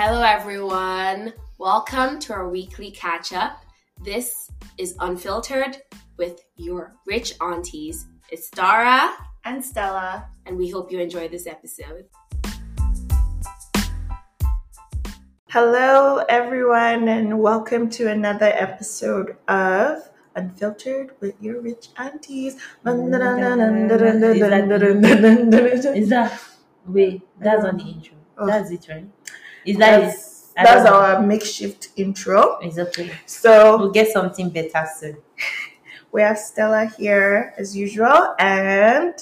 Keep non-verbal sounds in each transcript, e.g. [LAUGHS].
Hello, everyone. Welcome to our weekly catch up. This is Unfiltered with your rich aunties. It's Dara, and Stella. and we hope you enjoy this episode. Hello, everyone, and welcome to another episode of Unfiltered with your rich aunties. Is that wait? That's on the intro. Oh. That's it, right? Is that? That's, I that's our makeshift intro. It's okay. So We'll get something better soon. [LAUGHS] we have Stella here as usual, and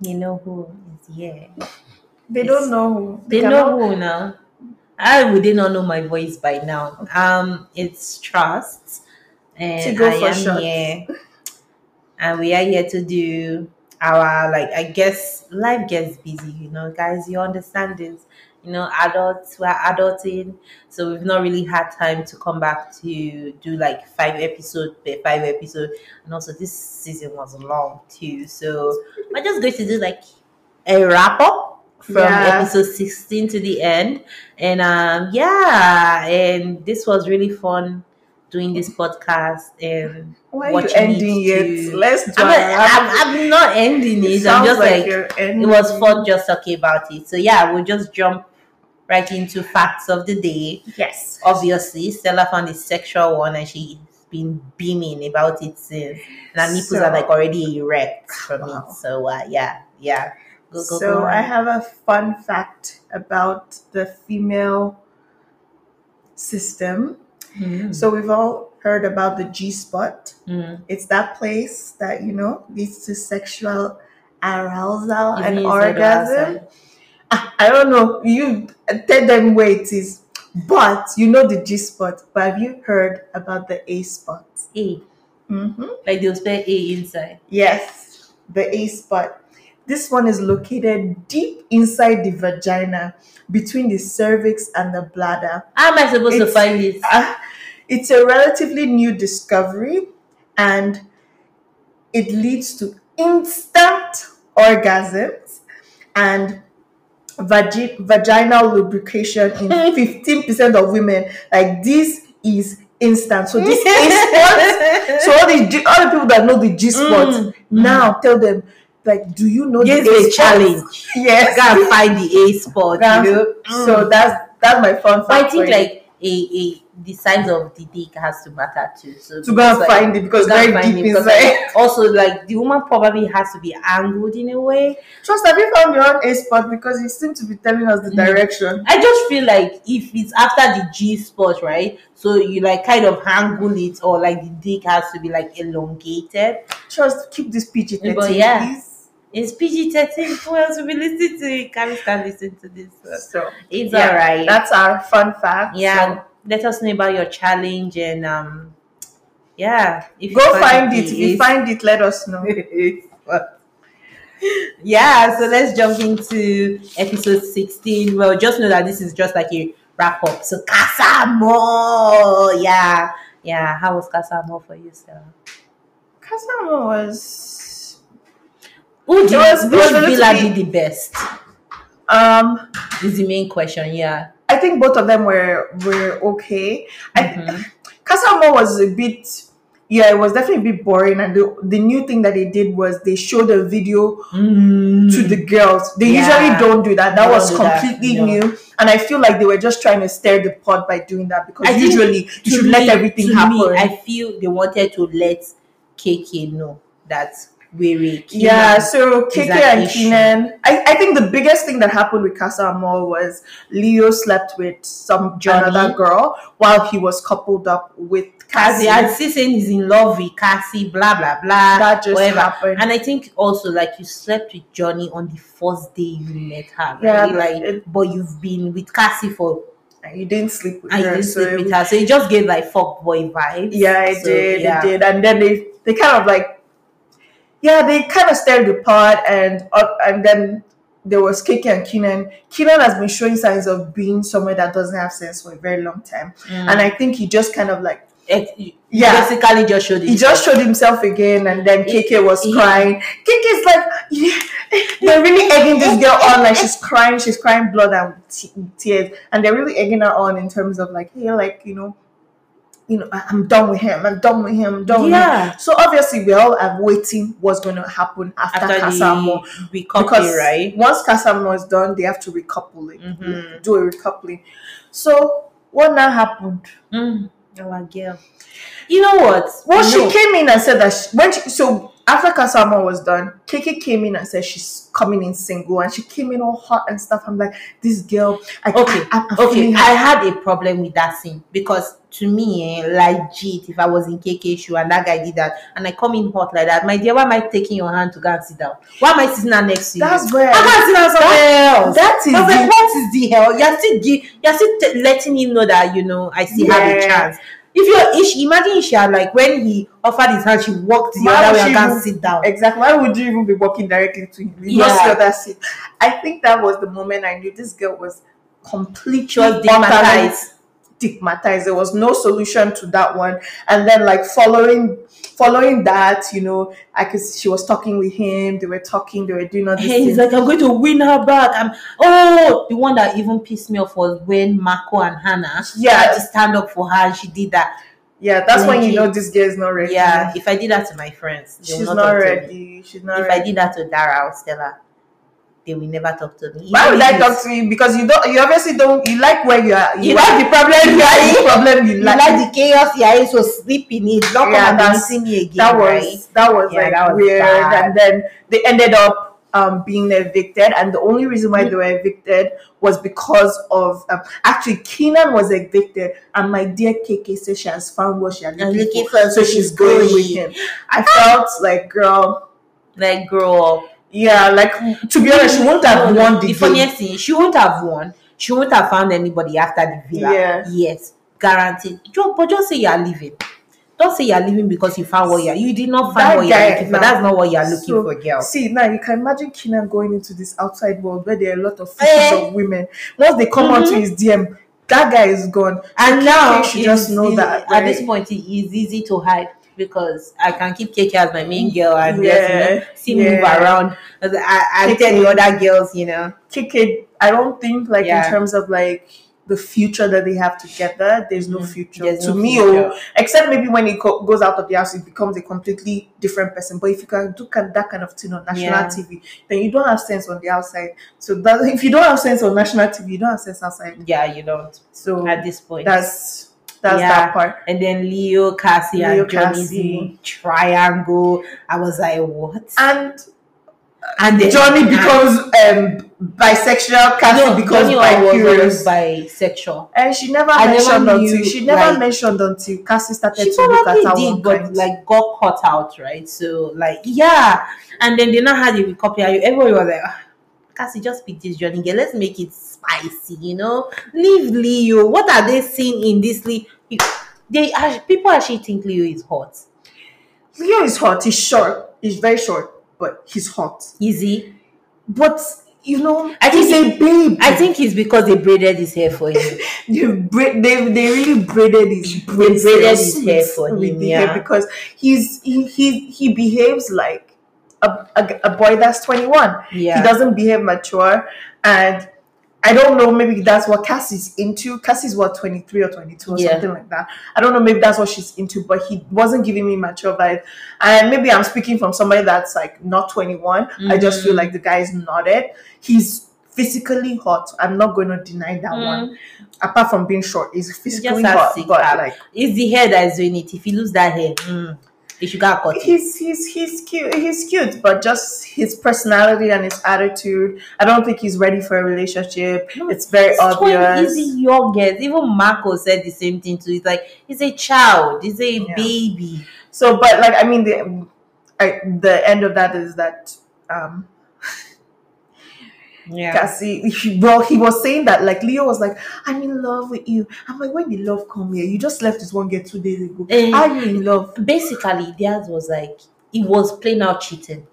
You know who is here? they Yes. don't know who. They cannot- know who now. I would they not know my voice by now. Um, it's Trust, and To go I for am shots. here, and we are here to do our like. I guess life gets busy, you know, guys. You understand this, you know. Adults, we're adulting, so we've not really had time to come back to do like five episodes per five episode, and also this season was long too. So we're just going to do like a wrap up from Yeah. episode 16 to the end and um yeah and this was really fun doing this podcast and Why are you ending it yet? Let's do I'm not. I'm, I'm not ending it, I'm Sounds just like, you're it was fun just talking about it so yeah we'll just jump right into facts of the day Yes. obviously stella found the sexual one and she's been beaming about it since and her nipples So- are like already erect from Wow. it so uh, yeah yeah go, go, so go I have a fun fact about the female system. Mm. So we've all heard about the G spot. Mm. It's that place that you know leads to sexual arousal and it or orgasm. outside? Ah, I don't know. You tell them where it is, but you know the G spot. But have you heard about the A spot? A. hmm Like they'll spell A inside. Yes, the A spot. This one is located deep inside the vagina, between the cervix and the bladder. How am I supposed to find it? [LAUGHS] Ah, it's a relatively new discovery and it leads to instant orgasms and vagi- vaginal lubrication in [LAUGHS] 15% of women. Like this is instant. So this [LAUGHS] spot so all the all the people that know the G spot Mm, now tell them like, do you know Yes, the A challenge. [LAUGHS] Yes. Gotta find the A spot, That's- you know. Mm. So that's that's my fun fact. I think like a, a the size of the dick has to matter too. So to go and like, find it because to go and very deep inside. like, also like the woman probably has to be angled in a way. Trust, have you found your own A spot? Because you seem to be telling us the Mm. direction. I just feel like if it's after the G spot, right? So you like kind of angle it or like the dick has to be like elongated. Trust, keep this PG 13, But yeah. please. It's PG thirteen. Who else will be listening to it? Can we start listening to this? So, It's Yeah, alright. that's our fun fact. yeah. Let us know about your challenge and um yeah. If go find it. If you find it, let us know. [LAUGHS] yeah, so let's jump into episode 16. Well, just know that this is just like a wrap up. So Casa Amor, yeah, yeah. How was Casa Amor for you, Stella? Casa Amor was Who did, was- which villa did the best? um Is the main question. Yeah. I think both of them were were okay. I Mhm. Casa Amor was a bit yeah, it was definitely a bit boring and the, the new thing that they did was they showed a video Mm. to the girls. They Yeah. usually don't do that. That They was don't that, completely no. new. And I feel like they were just trying to stir the pot by doing that because I usually you should me- let everything to happen. Me, I feel they wanted to let KK know that we're yeah, so KK and issue. Keenan. I, I think the biggest thing that happened with Casa Amor was Leo slept with some another girl while he was coupled up with Cassie. Cassie, and still saying he's in love with Cassie, blah blah blah. that just whatever. happened. And I think also like you slept with Johnny on the first day you met her, Yeah. Like, it- but you've been with Cassie for you didn't sleep with her. didn't so sleep with her, so it just gave like fuck boy vibes. Yeah, it So, did. yeah. It did. And then they they kind of like, yeah, they kind of stirred apart, and uh, and then there was Kiki and Keenan. Keenan has been showing signs of being somewhere that doesn't have sense for a very long time, Mm. and I think he just kind of like it, Yeah. basically just showed it. he just showed himself again and then KK was he- crying. KK's like, yeah, [LAUGHS] they're really egging this girl on, like she's crying, she's crying blood and t- tears, and they're really egging her on in terms of like, hey, like you know, you know, I- I'm done with him, I'm done with him, I'm done with him. yeah. So obviously we're all are waiting what's going to happen after, After Casa Amor. the Because right? once Casa Amor is done, they have to recouple it, Mhm. do a recoupling. So what now happened? Mm, our girl. You know what? Well, No. she came in and said that she, when she, so after Casa Amor was done, Kiki came in and said she's coming in single, and she came in all hot and stuff. I'm like, this girl, I, Okay, I, I'm Okay, I had a problem with that scene because to me, eh, legit, if I was in KK shoe and that guy did that, and I come in hot like that, my dear, why am I taking your hand to go and sit down? Why am I sitting down next to you? That's where I can't sit down somewhere else. that is I was like, the, what is the hell? You're still, you're still t- letting him know that you know I still have a Yeah. chance. If you're, she, imagine had like when he offered his hand, she walked the Why other way and can't sit down. exactly. Why would you even be walking directly to him? You Yeah. feel that seat. I think that was the moment I knew this girl was completely utterly stigmatized. There was no solution to that one. And then like following following that, you know, I could she was talking with him, they were talking, they were doing all this. Hey, he's like, I'm going to win her back. I'm oh, the one that even pissed me off was when Marco and Hannah Yeah. had to stand up for her and she did that. yeah, that's when you know this girl is not ready. Yeah, if I did that to my friends, She's not, not, talk to me. ready. She's not If I did that to Dara or Stella, they will never talk to me. Why would I talk to you? Because you don't you obviously don't you like where you are. You like the problem you are the in. [LAUGHS] problem you You like. like the chaos you are in, so sleep in it. Don't Yeah, come and meeting me again. that was right? that was Yeah, like that was weird bad. and then they ended up um being evicted and the only reason why they were evicted was because of um, actually Keenan was evicted and my dear KK said she has found what she had looking, looking for so she's going with him I felt like girl Like grow up. Yeah like to be honest she won't have No, won the the funniest thing, she won't have won. She won't have found anybody after the villa. Yeah. Yes, guaranteed. But just say you're leaving. Don't say you're leaving because you found what you're. You did not find That what guy- you're looking for. That's not what you're looking So, for, girl. See now you can imagine Keenan going into this outside world where there are a lot of fishes Eh. of women. Once they come onto Mhm. his DM, that guy is gone. And now should just know that, at right? this point it is easy to hide because I can keep KK as my main girl and Yeah, just you know, see move around. I, I KK. tell the other girls, you know. Kike, I don't think like Yeah. in terms of like the future that they have together, there's no Mhm. future There's to no me. future. Oh, except maybe when he co- goes out of the house, he becomes a completely different person. But if you can do that kind of thing on national Yeah. TV, then you don't have sense on the outside. So that if you don't have sense on national TV, you don't have sense outside. Yeah, you don't So at this point. that's that's Yeah. that part. and then Leo, Cassie, Leo, and Johnny's Cassie. triangle. I was like, what? And And then Johnny becomes um bisexual. Cassie no, becomes bi-curious. bisexual. And she never I never mentioned knew, until she never like- mentioned until Cassie started to look at her did, but kind. like got cut out, right? So like, yeah. And then they now had a copy. Everybody was like, "Ah, Cassie, just pick this Johnny girl. Let's make it spicy, you know. Leave Leo. What are they seeing in this Leo? They people actually think Leo is hot. Leo is hot. He's short. He's very short, but he's hot. Is he? But you know, I think he's a babe. I think it's because they braided his hair for him. [LAUGHS] they, bra- they they really braided his braids braided his hair for him, yeah. hair because he's he he, he behaves like a, a, a boy that's 21 Yeah. he doesn't behave mature and I don't know, maybe that's what Cassie's into. Cassie's what, 23 or 22 or Yeah. something like that. I don't know, maybe that's what she's into, but he wasn't giving me mature vibes. And maybe I'm speaking from somebody that's like not 21. I just feel Mhm. like the guy is not it. He's physically hot. I'm not going to deny that one. Apart from being short, he's physically hot. But like, It's the hair that is doing it. If you lose that hair, mm, you should go cut he's he's he's cute he's cute but just his personality and his attitude i don't think he's ready for a relationship No, it's very He's obvious He's the youngest. Even Marco said the same thing too. He's like, he's a child. He's a Yeah. baby. so but like i mean the I, the end of that is that um Yeah. Cassie, [LAUGHS] well, he was saying that like Leo was like, "I'm in love with you." I'm like, "When did love come here? You just left this one girl two days ago. Eh. Are you in love?" Basically, theirs was like, it was plain out cheating.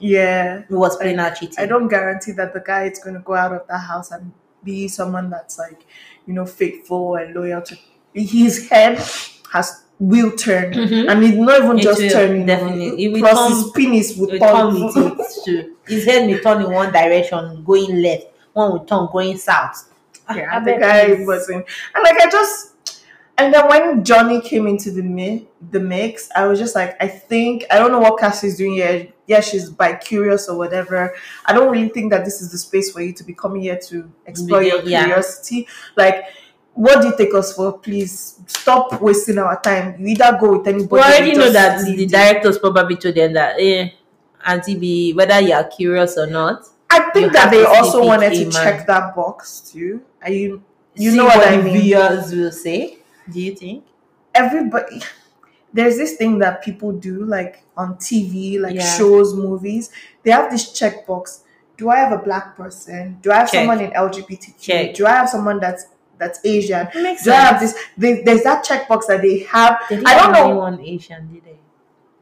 Yeah, It was plain out cheating. I don't guarantee that the guy is going to go out of that house and be someone that's like, you know, faithful and loyal to his head. has will turn, Mhm. and it's not even It just will, turning. definitely. It will Plus, turn- his penis would It turn. turn with it too. His head may turn in one direction, going left. One will turn going south. Yeah, I the guy wasn't. And like I just, and then when Johnny came into the mi- the mix, I was just like, I think I don't know what Cassie's doing here. Yeah, she's bi curious or whatever. I don't really think that this is the space for you to be coming here to explore your curiosity. Like, what do you take us for? Please stop wasting our time. You either go with anybody. We already know that the the- directors probably told them that, eh, Auntie B, whether you are curious or not, I think that they also wanted to man. check that box too. Are you? You see know what I the mean. viewers will say. Do you think? everybody there's this thing that people do like on TV, like Yeah. shows, movies. They have this checkbox. Do I have a black person? Do I have Check. someone in LGBTQ? Check. Do I have someone that's that's Asian? It makes Do I have this? They, there's that checkbox that they have. They didn't I don't have know. anyone Asian, did they?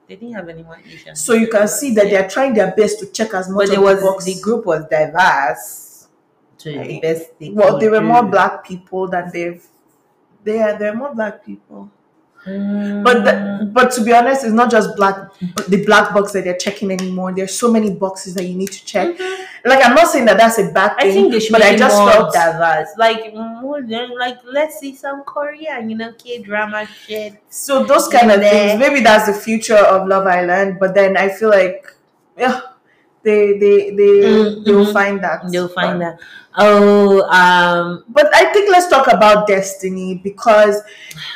They didn't have anyone Asian. So you can see that they're trying their best to check as much but of there was the box. the group was diverse to the Right. best they well, there they were more black people than they've. They are. They're more black people. Mm. But the, but to be honest, it's not just black the black box that they're checking anymore. There's so many boxes that you need to check. Like I'm not saying that that's a bad thing. I think they should but I just more felt diverse. Like more than like let's see some Korean, you know, K drama shit. so those kind of Yeah. things. Maybe that's the future of Love Island. But then I feel like yeah, they they they Mm, they'll mhm. find that. They'll find that. Oh, um, But I think let's talk about Destiny because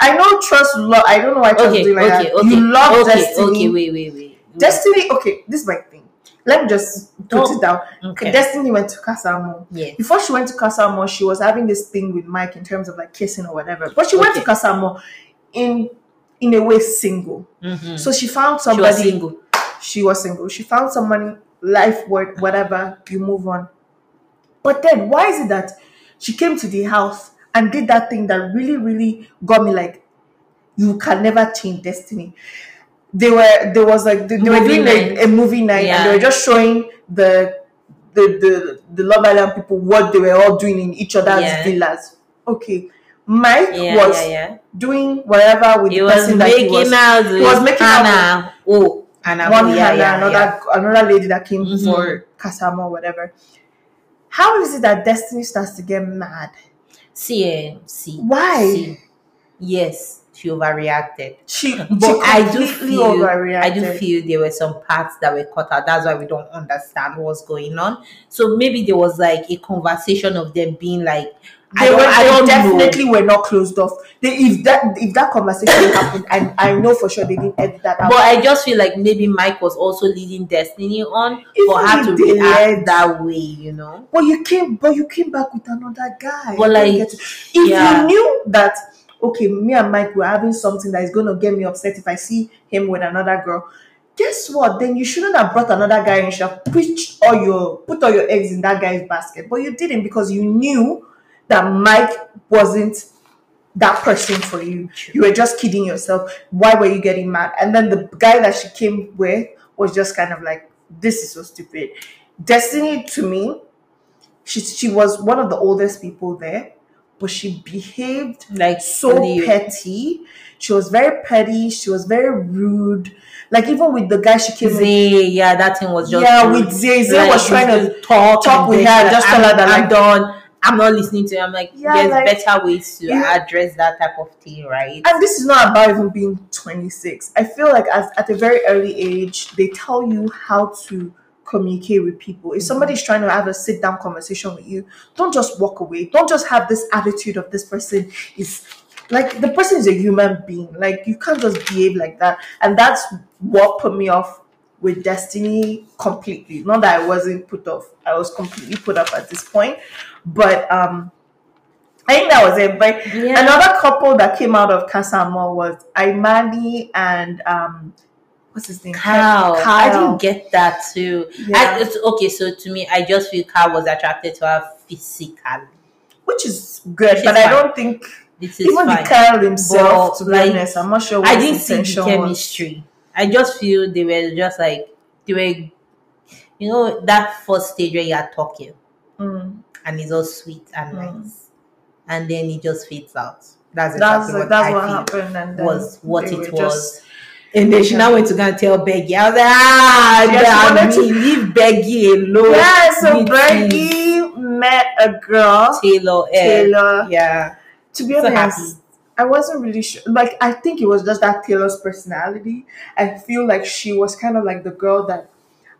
I know Trust love. I don't know why Trust okay, doing like okay, that. okay, You love okay, Destiny. okay. Wait, wait, wait. Destiny. Okay, this is my thing. Let me just put Oh, it down. Okay. Destiny went to Casa Amor. yeah. before she went to Casa Amor, she was having this thing with Mike in terms of like kissing or whatever. But she went to Okay. Casa Amor in in a way single. Mm-hmm. So she found she somebody. was single. She was single. She found someone life work whatever. You move on. But then why is it that she came to the house and did that thing that really really got me like you can never change destiny. They were there was like they, they were doing night. a, a movie night and they were just showing the the the the Love Island people what they were all doing in each other's Yeah. villas. Okay. Mike Yeah, was yeah, yeah. doing whatever with He the person that he was out with was making out Anna. Oh, Anna. one oh, yeah, Hannah, yeah, another another lady that came Mhm. for Casa Amor or whatever. How is it that Destiny starts to get mad? See, eh, see. Why? See. Yes, she overreacted. She, But she I do feel, overreacted. I do feel there were some parts that were cut out. That's why we don't understand what's going on. So maybe there was like a conversation of them being like, they don't, were I they don't know. definitely were not closed off. They, if that if that conversation [LAUGHS] happened, and I know for sure they didn't edit that out. But I just feel like maybe Mike was also leading Destiny on Even for her to did. react that way, you know. But you came, but you came back with another guy. But, like, if yeah. you knew that, okay, me and Mike were having something that is going to get me upset if I see him with another girl. Guess what? Then you shouldn't have brought another guy and should have all your put all your eggs in that guy's basket. But you didn't because you knew that Mike wasn't that person for you. You were just kidding yourself. Why were you getting mad? And then the guy that she came with was just kind of like, this is so stupid. Destiny to me, she she was one of the oldest people there, but she behaved Like so petty. She was very petty. She was very rude. Like even with the guy she came with, yeah, that thing was just yeah, rude. with Zay, Zay Like, was trying to talk, talk with her, just tell her that, I'm like- done. I'm not listening to you. I'm like, Yeah, there's like, better ways to you- address that type of thing, right? and this is not about even being 26 i feel like as, at a very early age they tell you how to communicate with people. If mm-hmm. somebody's trying to have a sit down conversation with you don't just walk away. Don't just have this attitude of this person is like the person is a human being. Like you can't just behave like that. And that's what put me off with destiny completely not that i wasn't put off i was completely put off at this point but um i think that was it but Yeah. Another couple that came out of Casa Amor was Imani and um, what's his name? Kyle. I Kyle. didn't get that too. Yeah. I, it's, okay, so to me, I just feel Kyle was attracted to her physically. which is good, Which but is I don't think This is even fine. the Kyle himself. But, to be like, honest, I'm not sure what I didn't see the chemistry. I just feel they were just like they were, you know, that first stage where you are talking Mm. and it's all sweet and Mm. nice, and then it just fades out. That's That's what that's what happened, and was what it was. And then she now went to go and tell Bergie. I was like, ah, Yeah, she yeah, wanted to- me, leave Bergie alone. Yeah, so Me too. Met a girl, Taylor, eh, Taylor. yeah, To be so honest, happy. I wasn't really sure. Like, I think it was just that Taylor's personality. I feel like she was kind of like the girl that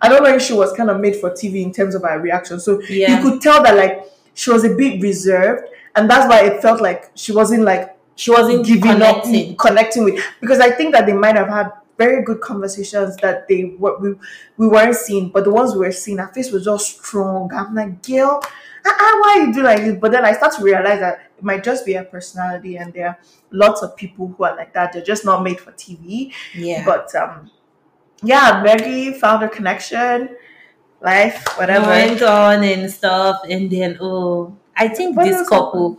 I don't know if she was kind of made for TV in terms of her reaction. So Yeah. you could tell that like she was a bit reserved, and that's why it felt like she wasn't like She wasn't giving connecting. up, connecting with. Because I think that they might have had very good conversations that they what we we weren't seeing, but the ones we were seeing, her face was just strong. I'm like, girl, uh-uh, why you do like this? But then I start to realize that it might just be her personality, and there are lots of people who are like that. They're just not made for TV. Yeah, But um, yeah, Maggie found a connection, life, whatever. went on and stuff, and then oh, I think What this couple,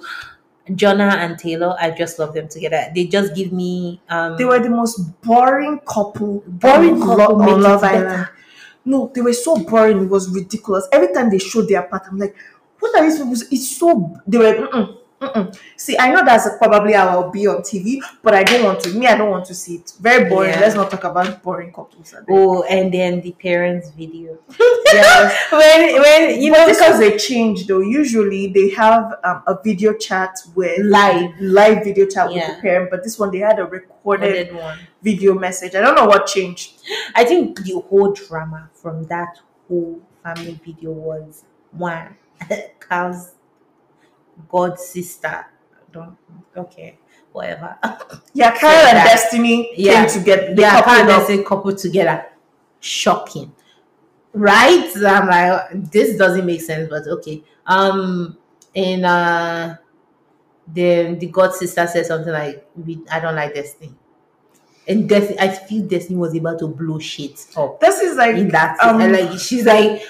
Jonah and Taylor, I just love them together. They just give me um, They were the most boring couple. Boring couple Lo- on Love. Island. No, they were so boring. It was ridiculous. Every time they showed their part, I'm like, what are these people? It's so. They were. Mm-mm, mm-mm. See, I know that's probably how I'll be on TV, but I don't want to. Me, I don't want to see it. Very boring. Yeah. Let's not talk about boring couples. Oh, and then the parents' video. [LAUGHS] Yes. when when you But know because they change, though. Usually they have um, a video chat with live live video chat with Yeah. the parent, but this one they had a recorded recorded one. video message. I don't know what changed. I think the whole drama from that whole family video was one, [LAUGHS] Carl's god sister. Don't okay, whatever. [LAUGHS] Yeah, So and that- Destiny Yeah. came to get yeah, couple Carl and say couple together. Shocking. Right? I'm like, this doesn't make sense, but okay. Um and uh then the god sister said something like, we, I don't like Destiny. And Destiny, I feel Destiny was about to blow shit up This is like in that um, and like she's like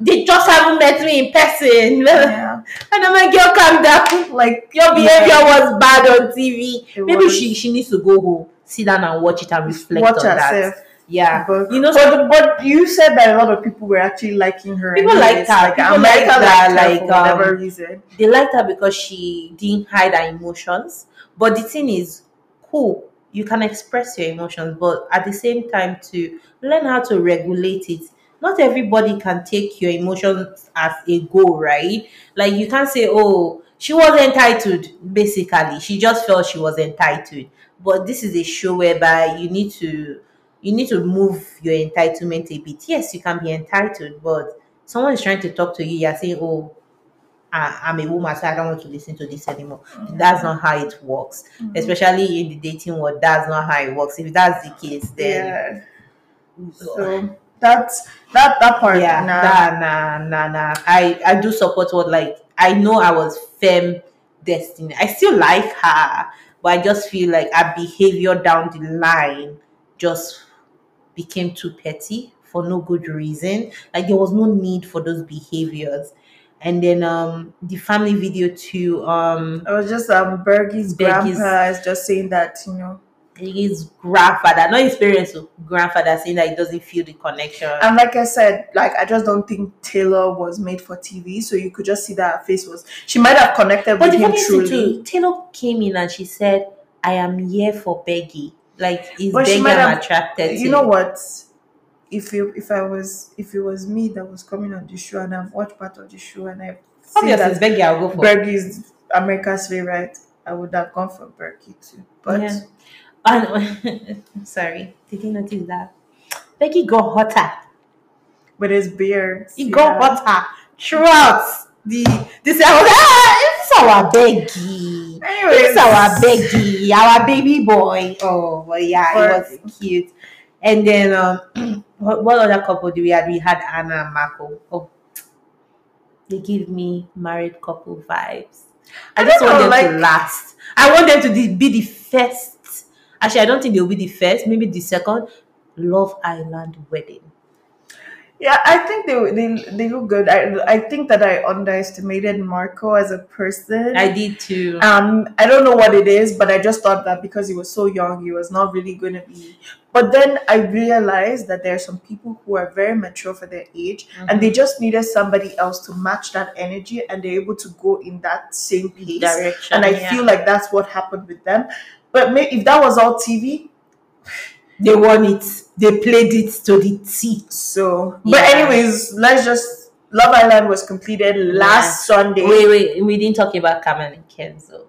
they just haven't met me in person [LAUGHS] yeah, and i'm like girl calm down [LAUGHS] like your behavior was bad on tv It maybe was. she she needs to go home sit down and watch it and reflect watch on herself. that yeah But, you know but, but you said that a lot of people were actually liking her. People liked her. People America liked her, like, for whatever um, reason. they liked her because she didn't hide her emotions but the thing is cool you can express your emotions but at the same time to learn how to regulate it not everybody can take your emotions as a goal right like you can't say oh she was entitled basically she just felt she was entitled but this is a show whereby you need to you need to move your entitlement a bit yes you can be entitled but someone is trying to talk to you you're saying oh I, I'm a woman, so I don't want to listen to this anymore. Mm. That's not how it works. Mm. Especially in the dating world, that's not how it works. If that's the case, then Yeah. So that's that that part. yeah, nah. nah, nah, nah. I I do support what like I know I was femme destiny. I still like her, but I just feel like her behavior down the line just became too petty for no good reason. Like there was no need for those behaviors. And then um the family video too, um It was just um Bergie's Bergie's- grandpa is just saying that you know, his grandfather, not his parents, oh, grandfather saying that he doesn't feel the connection. and like I said, like I just don't think Taylor was made for TV. So you could just see that her face was. She might have connected But with him truly. too, Taylor came in and she said, "I am here for Bergie." Like, is might I'm have- attracted to? you know what? If you if I was if it was me that was coming on the show and I've watched part of the show and I've Obviously, it's that Bergie. I'll go for. Bergie is America's favorite, I would have gone for Bergie too. But Yeah. [LAUGHS] And, [LAUGHS] sorry, did you notice that Bergie got hotter? with his beard, He got hotter throughout the. This I was ah, this [LAUGHS] is our Bergie. Anyways, This is our Bergie, our baby boy. Oh, well, yeah, it was cute. And then, um, [CLEARS THROAT] what, what other couple do we have? We had Anna and Marco. Oh, they give me married couple vibes. I, I just want them to last. I want them to be the first. Actually, I don't think they'll be the first. Maybe the second Love Island wedding. Yeah, I think they they they look good. I I think that I underestimated Marco as a person. I did too. um, I don't know what it is, but I just thought that because he was so young, he was not really going to be. But then I realized that there are some people who are very mature for their age, and they just needed somebody else to match that energy, and they're able to go in that same pace. Direction. and I yeah. feel like that's what happened with them. But may, if that was all TV, they won it. They played it to the T. so. But anyways, let's just. Love Island was completed last Sunday. Wait, wait, we didn't talk about Carmen and Kenzo.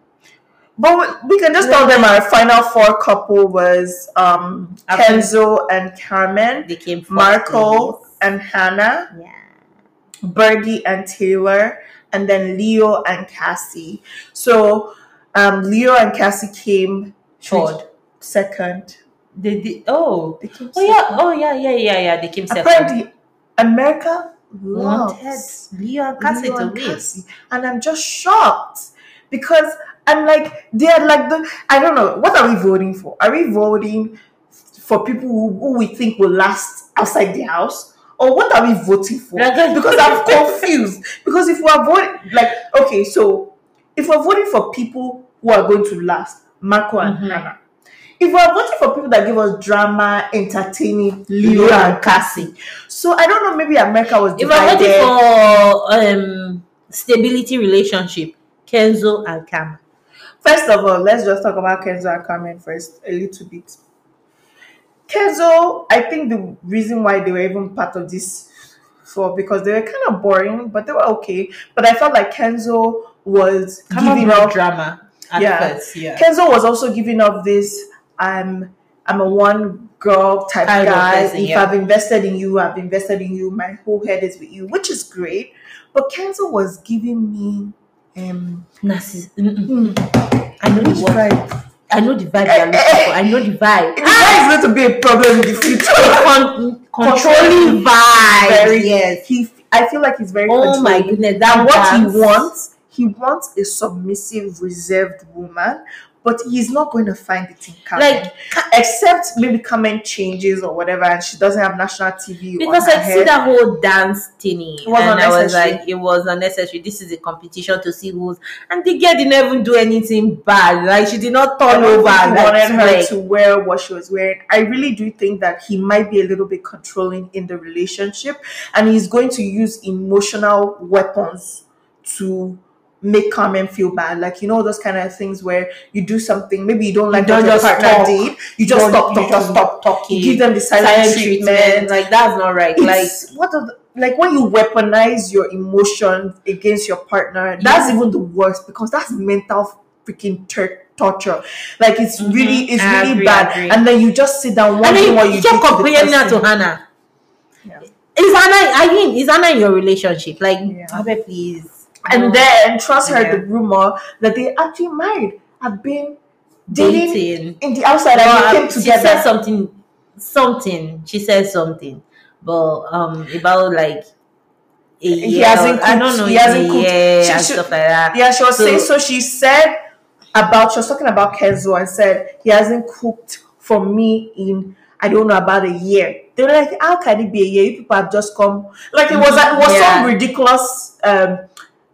But we- we can just tell them our final four couple was um, Kenzo and Carmen, They came Marco please. and Hannah, Yeah. Bergie and Taylor, and then Leo and Cassie. So um, Leo and Cassie came Third. second. They did. Oh. They Oh yeah. Oh yeah. Yeah. Yeah. Yeah. They came second. Apparently, America Wanted loves Leo and Cassie Leo to and win. Cassie. And I'm just shocked because I'm like, they're like the, I don't know, what are we voting for? Are we voting for people who, who we think will last outside the house? Or what are we voting for? Because I'm [LAUGHS] confused. Because if we're voting, like, okay, so if we're voting for people who are going to last, Marco and Mhm. Hannah, if we're voting for people that give us drama, entertaining, Leo and Cassie. So I don't know, maybe America was If I'm divided. looking for um stability relationship, Kenzo and Cam. First of all, let's just talk about Kenzo and Carmen first a little bit. Kenzo, I think the reason why they were even part of this for because they were kind of boring, but they were okay. But I felt like Kenzo was Come giving off. drama at Yeah. first. Yeah. Kenzo was also giving off this. I'm I'm a one girl type Kind guy. person, if yeah. I've invested in you, I've invested in you. My whole head is with you, which is great. But Kenzo was giving me um. Narciss- mm-mm. I know the Which vibe? I know the vibe looking for. I know the vibe. [LAUGHS] That is going to be a problem in the future. [LAUGHS] Con- controlling vibe. very yes. he I feel like he's very Oh my goodness. That what he wants he wants a submissive reserved woman but he's not going to find it in Carmen. Like except maybe Carmen changes or whatever and she doesn't have national TV because I see head. that whole dance thingy, It was and I was unnecessary. like, it was unnecessary. This is a competition to see who's, and the girl didn't even do anything bad. Like she did not turn over. Like, wanted her like- to wear what she was wearing. I really do think that he might be a little bit controlling in the relationship, and he's going to use emotional weapons to make Carmen feel bad. Like you know those kind of things where you do something, maybe you don't like don't what your partner did, you just Don't- stop, you just stop talking. You give them the silent, silent treatment. treatment. Like that's not right. Like what are the, like when you weaponize your emotions against your partner. That's even the worst because that's mental freaking tur- torture. Like it's Mhm. really it's I really agree, bad, and then you just sit down wondering what you you kept did to the comparing her to. Hannah. Yeah. Is Hannah? I mean, is Hannah in your relationship? Like, Yeah. Please. And No. then trust her Yeah. the rumor that they actually married. Have been dating dating. in the outside Well, and came she said something, something. She said something, but um, about like a He year. hasn't Cooked, I don't know. he hasn't cooked. She and should- stuff like that. Yeah, she was So- saying so. She said about she was talking about Kenzo and said he hasn't cooked for me in I don't know about a year. They were like, how can it be a year? You people have just come. Like it was it was Yeah. some ridiculous um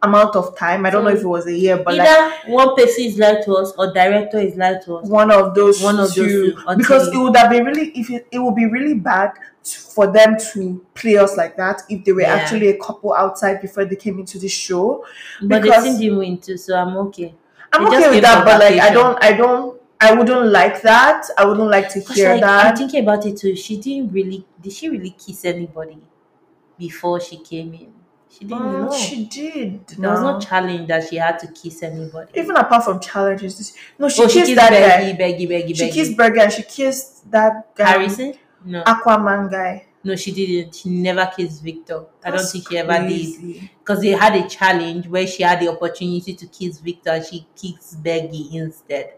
amount of time. I don't know if mm. it was a year, but like Either one person is lied to us or director is lied to us. one of those One of those two. because it would have been really if it, it would be really bad for them to play us like that if they were Yeah. actually a couple outside before they came into the show. But because- team didn't win too, so I'm okay. I'm They okay with that, but like I don't, I don't, I wouldn't like that. I wouldn't like to hear like, I'm thinking about it too. She didn't really. Did she really kiss anybody before she came in? She didn't Mm, know. she did. there was no. challenge that she had to kiss anybody. Even apart from challenges, no, she oh, she kissed kissed that Bergie, guy. Bergie, Bergie, She kissed Bergie and she kissed that guy, Harrison? No, Aquaman guy. no, she didn't. She never kissed Victor. I don't think she ever did because they had a challenge where she had the opportunity to kiss Victor and she kissed Bergie instead.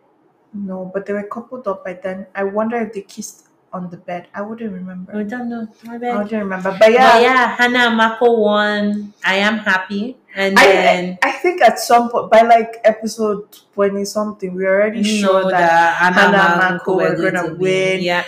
No, but they were coupled up by then. I wonder if they kissed on the bed. I wouldn't remember. I don't know. I I beg. wouldn't remember. But But yeah, yeah, Hannah and Marco won. I am happy. And I, then I, I think at some point by like episode twenty something, we already sure know that, that Hannah, Hannah and and Marco Marco were gonna win. win. Yeah,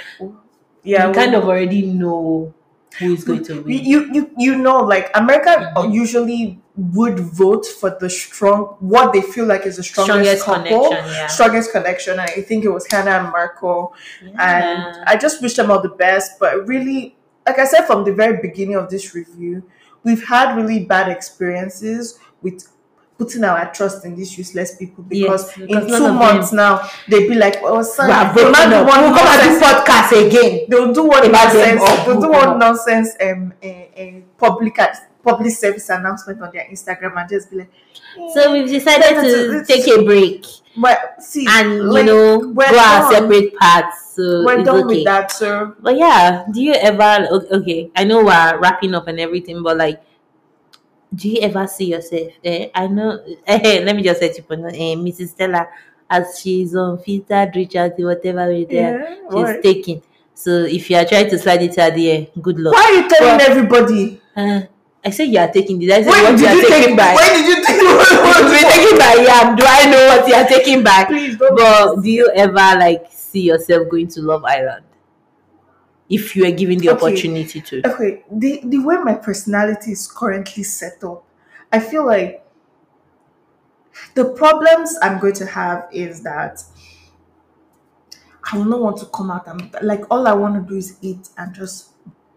yeah, we kind of already know. Who is going to you, win. you you you know like America Mhm. usually would vote for the strong what they feel like is the strongest, Strongest couple, connection, yeah. strongest connection. I think it was Hannah and Marco, and I just wish them all the best. But really, like I said from the very beginning of this review, we've had really bad experiences with putting our trust in these useless people because, Yes, because in two of months now they'd be like, "Oh, son, We are they broken might do up. one We'll come and do nonsense podcast again. they'll do one About nonsense. They'll do broken one nonsense um, a, a public public service announcement on their Instagram and just be like, So we've decided to It's- take a break but see, and you know we're go our separate paths. So we're done okay. with that, sir. But yeah, do you ever okay? I know we're wrapping up and everything, but like, do you ever see yourself? Eh, I know. [LAUGHS] Eh, let me just say to you, eh, Mrs. Stella, as she's on filtered, Richard, whatever we there, Yeah, she's why? taking. So if you are trying to slide it at the air, good luck. Why are you telling everybody? Uh, I said you are taking this. I said When what you are you taking back. When did you take? [LAUGHS] What you taking back? Yeah, do I know what you are taking back? Please don't. But do you ever like see yourself going to Love Island? If you are given the Okay. opportunity to. okay, the the way my personality is currently set up, I feel like the problems I'm going to have is that I will not want to come out and like all I want to do is eat and just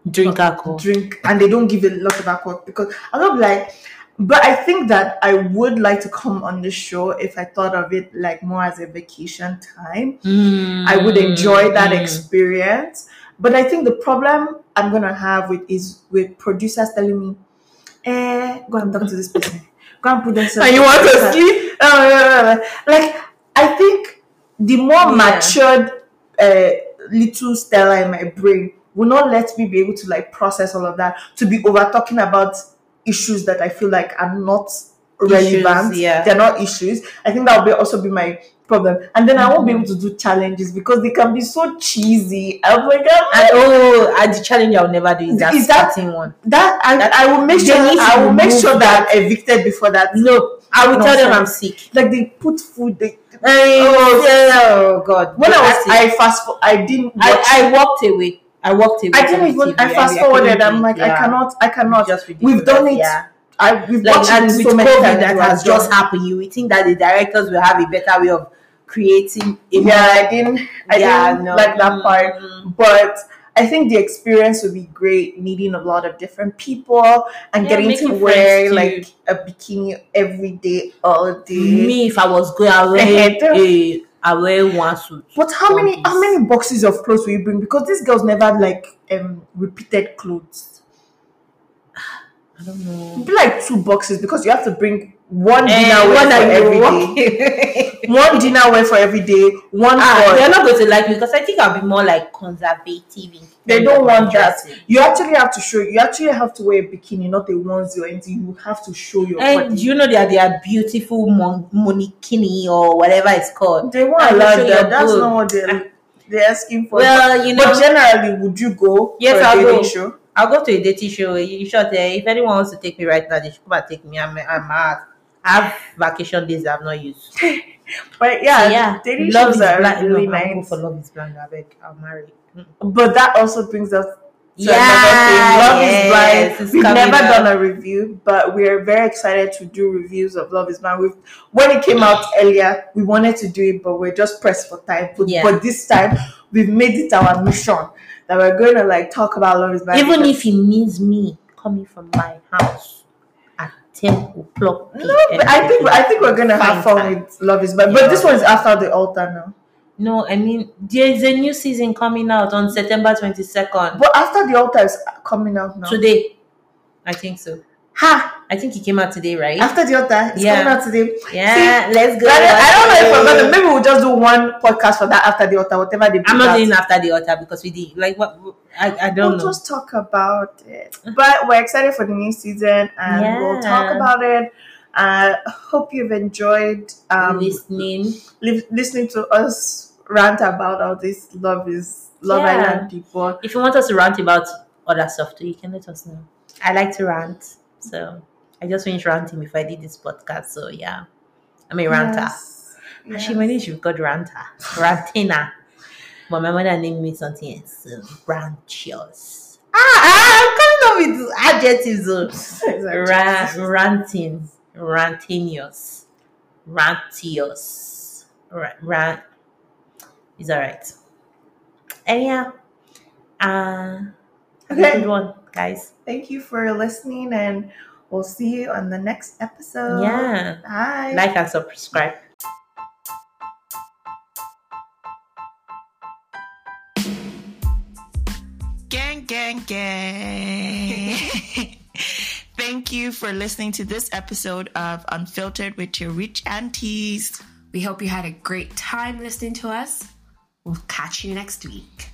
Drink alcohol. drink and they don't give a lot of alcohol because I'm not like but I think that I would like to come on the show if I thought of it like more as a vacation time. I would enjoy that Mm. experience. But I think the problem I'm gonna have with is with producers telling me, eh, go and talk to this person. Go and put themselves. [LAUGHS] And you want to sleep? [LAUGHS] like I think the more Yeah. matured uh, little Stella in my brain will not let me be able to like process all of that to be over talking about issues that I feel like are not relevant. yeah. They're not issues. I think that will be also be my problem. And then I won't be able to do challenges because they can be so cheesy. I'm like, I'm And oh, and the challenge I'll never do is that Is that- starting one. that I, That- I will make sure I will make sure that I'm evicted before that. No, I will tell them I'm sick. Like they put food. They, Oh, oh God! when I was. I fast. For, I didn't. I, I walked away. I walked away. I didn't even. I fast forwarded. I'm like, I cannot. I cannot. Just We've done it. Yeah. I we've Like watched and it with so many COVID times. that has have just done. happened, you would think that the directors will have a better way of creating. Yeah, I didn't. I Yeah, didn't no. like that part. Mm. But I think the experience would be great, meeting a lot of different people and Yeah, getting to wear like a bikini every day, all day. Me, if I was going, I [LAUGHS] wear a, I wear one suit. But how many piece. how many boxes of clothes will you bring? Because these girls never like um repeated clothes. I don't know. It'd be like two boxes because you have to bring one Eh, dinner one for every day, [LAUGHS] one dinner wear for every day, one Ah, for they're not going to like me because I think I'll be more like conservative. They don't want that. You actually have to show. You actually have to wear a bikini, not a onesie or anything. You have to show your And body. you know that they are beautiful mon- monikini or whatever it's called. They won't allow that. That's boob. not what they're they're asking for. Well, you know, but generally, would you go? Yes, I'll go. Show? I'll go to a dating show. In short, eh, if anyone wants to take me right now, they should come and take me. I'm, I'm out. I have vacation days I've not used. [LAUGHS] But yeah, So, yeah. dating love shows are blind. really no, nice. for love is blind. I beg. I'll marry. But that also brings us to Yeah, another thing. Love yes, is blind. We've never up. done a review, but we're very excited to do reviews of Love is Blind. We've, when it came out earlier, we wanted to do it, but we're just pressed for time. But, Yeah. but this time, we've made it our mission that we're going to like talk about Love is Blind. Even if it means me coming from my house at 10 o'clock. no, but I think I think we're gonna have fun time. with Love is Blind. But this one is after the altar now. No, I mean, there's a new season coming out on September 22nd. But after the altar is coming out now. Today. I think so. Ha! I think it came out today, right? After the it's Yeah. coming out today. yeah, let's go. I don't, I don't know if we're gonna. Maybe we'll just do one podcast for that after the altar, whatever they. I'm not doing after the altar because we did. Like, what? I, I don't We'll know. just talk about it. But we're excited for the new season, and we'll talk about it. Uh, hope you've enjoyed um, listening. li- listening to us rant about all this love is Love Yeah. Island people. If you want us to rant about other stuff too, you can let us know. I like to rant. So I just finished ranting before I did this podcast. So yeah. I'm a ranter. Yes. Actually, my name should be called Ranta. Rantina. But my mother named me something else. So branchios. Ah, I'm coming up with adjectives. oh. Ra- ranting, rantinous, rantious, ra- ran. It's alright. Anyhow, uh, have a Okay. good one, guys. Thank you for listening, and we'll see you on the next episode. Yeah, Bye. like and subscribe. Gang, gang, gang. [LAUGHS] Thank you for listening to this episode of Unfiltered with your rich aunties. We hope you had a great time listening to us. We'll catch you next week.